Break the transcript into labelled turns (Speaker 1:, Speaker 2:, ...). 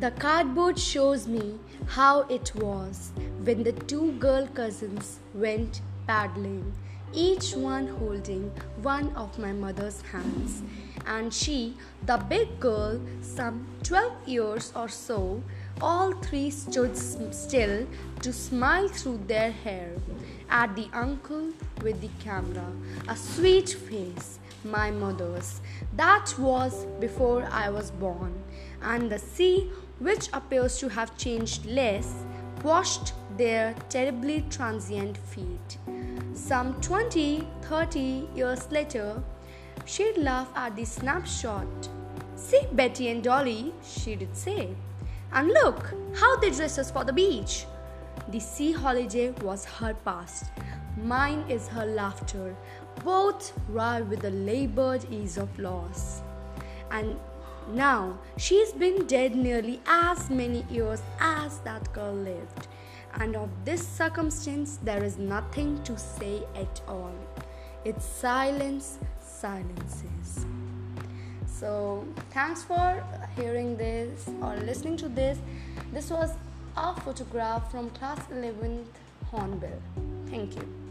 Speaker 1: The cardboard shows me how it was when the two girl cousins went paddling, each one holding one of my mother's hands. And she, the big girl, some 12 years or so, all three stood still to smile through their hair at the uncle with the camera, a sweet face, my mother's. That was before I was born, and the sea which appears to have changed less, washed their terribly transient feet. Some 20 30 years later, she'd laugh at the snapshot. See Betty and Dolly, she'd say. And look how they dressed us for the beach. The sea holiday was her past. Mine is her laughter. Both ride with the labored ease of loss. And now, she's been dead nearly as many years as that girl lived, and of this circumstance, there is nothing to say at all. It's silence, silences. So, thanks for hearing this or listening to this. This was a photograph from class 11th Hornbill. Thank you.